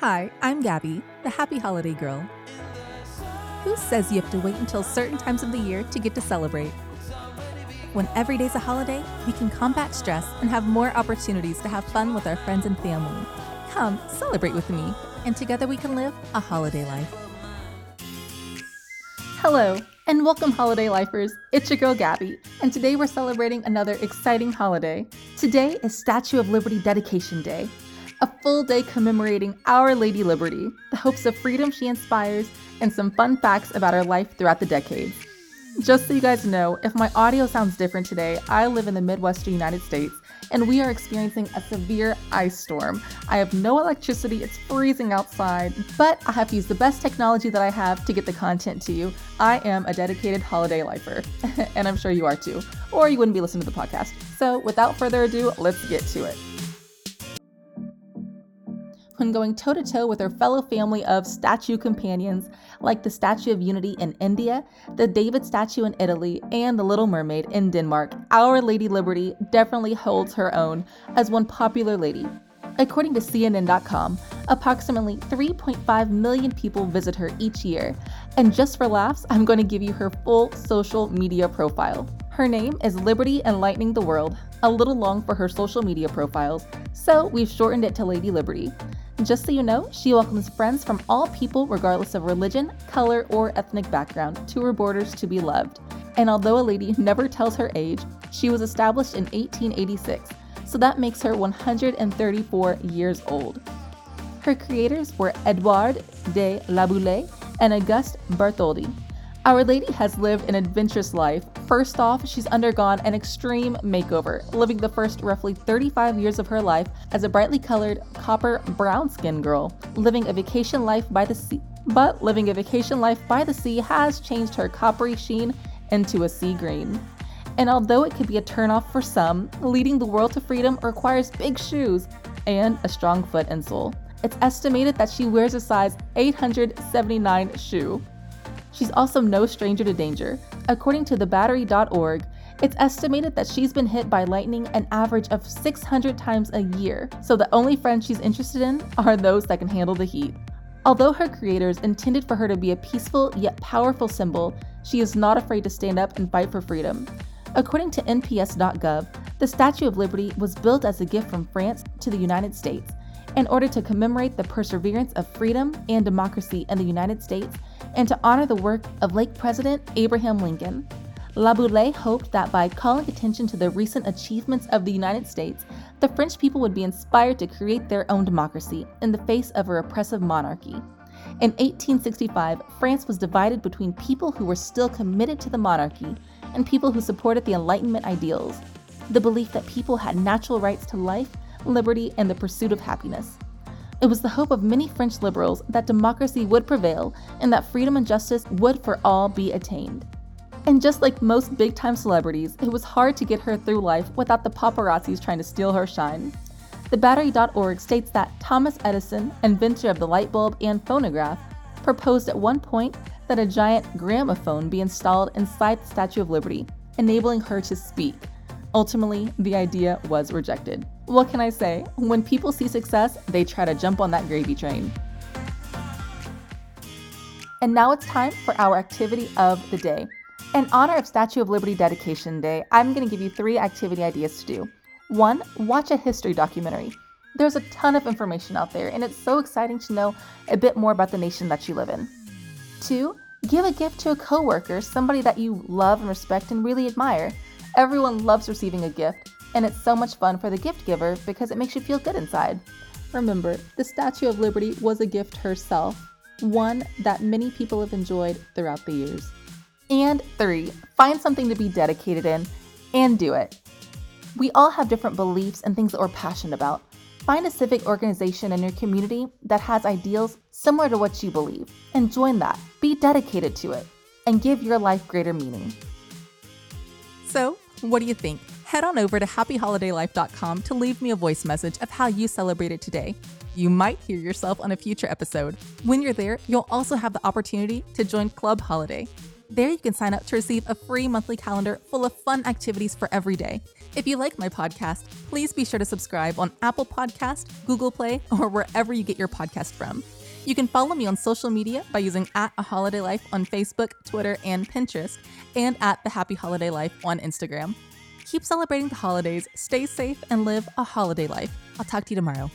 Hi, I'm Gabby, the happy holiday girl. Who says you have to wait until certain times of the year to get to celebrate? When every day's a holiday, we can combat stress and have more opportunities to have fun with our friends and family. Come, celebrate with me, and together we can live a holiday life. Hello, and welcome, holiday lifers. It's your girl Gabby, and today we're celebrating another exciting holiday. Today is Statue of Liberty Dedication Day, a full day commemorating Our Lady Liberty, the hopes of freedom she inspires, and some fun facts about her life throughout the decades. Just so you guys know, if my audio sounds different today, I live in the Midwestern United States and we are experiencing a severe ice storm. I have no electricity, it's freezing outside, but I have used the best technology that I have to get the content to you. I am a dedicated holiday lifer, and I'm sure you are too, or you wouldn't be listening to the podcast. So without further ado, let's get to it when going toe to toe with her fellow family of statue companions like the Statue of Unity in India, the David statue in Italy, and the Little Mermaid in Denmark. Our Lady Liberty definitely holds her own as one popular lady. According to CNN.com, approximately 3.5 million people visit her each year. And just for laughs, I'm going to give you her full social media profile. Her name is Liberty Enlightening the World, a little long for her social media profiles, so we've shortened it to Lady Liberty. Just so you know, she welcomes friends from all people, regardless of religion, color, or ethnic background, to her borders to be loved. And although a lady never tells her age, she was established in 1886, so that makes her 134 years old. Her creators were Edouard de Laboulaye and Auguste Bartholdi. Our Lady has lived an adventurous life. First off, she's undergone an extreme makeover, living the first roughly 35 years of her life as a brightly colored copper brown skinned girl, living a vacation life by the sea. But living a vacation life by the sea has changed her coppery sheen into a sea green. And although it could be a turnoff for some, leading the world to freedom requires big shoes and a strong foot and sole. It's estimated that she wears a size 879 shoe. She's also no stranger to danger. According to thebattery.org, it's estimated that she's been hit by lightning an average of 600 times a year, so the only friends she's interested in are those that can handle the heat. Although her creators intended for her to be a peaceful yet powerful symbol, she is not afraid to stand up and fight for freedom. According to NPS.gov, the Statue of Liberty was built as a gift from France to the United States in order to commemorate the perseverance of freedom and democracy in the United States and to honor the work of late President Abraham Lincoln. Laboulaye hoped that by calling attention to the recent achievements of the United States, the French people would be inspired to create their own democracy in the face of a repressive monarchy. In 1865, France was divided between people who were still committed to the monarchy and people who supported the Enlightenment ideals, the belief that people had natural rights to life liberty, and the pursuit of happiness. It was the hope of many French liberals that democracy would prevail and that freedom and justice would for all be attained. And just like most big time celebrities, it was hard to get her through life without the paparazzis trying to steal her shine. TheBattery.org states that Thomas Edison, inventor of the light bulb and phonograph, proposed at one point that a giant gramophone be installed inside the Statue of Liberty, enabling her to speak. Ultimately, the idea was rejected. What can I say? When people see success, they try to jump on that gravy train. And now it's time for our activity of the day. In honor of Statue of Liberty Dedication Day, I'm going to give you three activity ideas to do. One, watch a history documentary. There's a ton of information out there, and it's so exciting to know a bit more about the nation that you live in. Two, give a gift to a coworker, somebody that you love and respect and really admire. Everyone loves receiving a gift, and it's so much fun for the gift giver because it makes you feel good inside. Remember, the Statue of Liberty was a gift herself, one that many people have enjoyed throughout the years. And three, find something to be dedicated in and do it. We all have different beliefs and things that we're passionate about. Find a civic organization in your community that has ideals similar to what you believe and join that. Be dedicated to it and give your life greater meaning. So, what do you think? head on over to happyholidaylife.com to leave me a voice message of how you celebrated today. You might hear yourself on a future episode. When you're there, you'll also have the opportunity to join Club Holiday. There you can sign up to receive a free monthly calendar full of fun activities for every day. If you like my podcast, please be sure to subscribe on Apple Podcast, Google Play, or wherever you get your podcast from. You can follow me on social media by using at a holiday life on Facebook, Twitter, and Pinterest, and at the Happy Holiday Life on Instagram. Keep celebrating the holidays, stay safe, and live a holiday life. I'll talk to you tomorrow.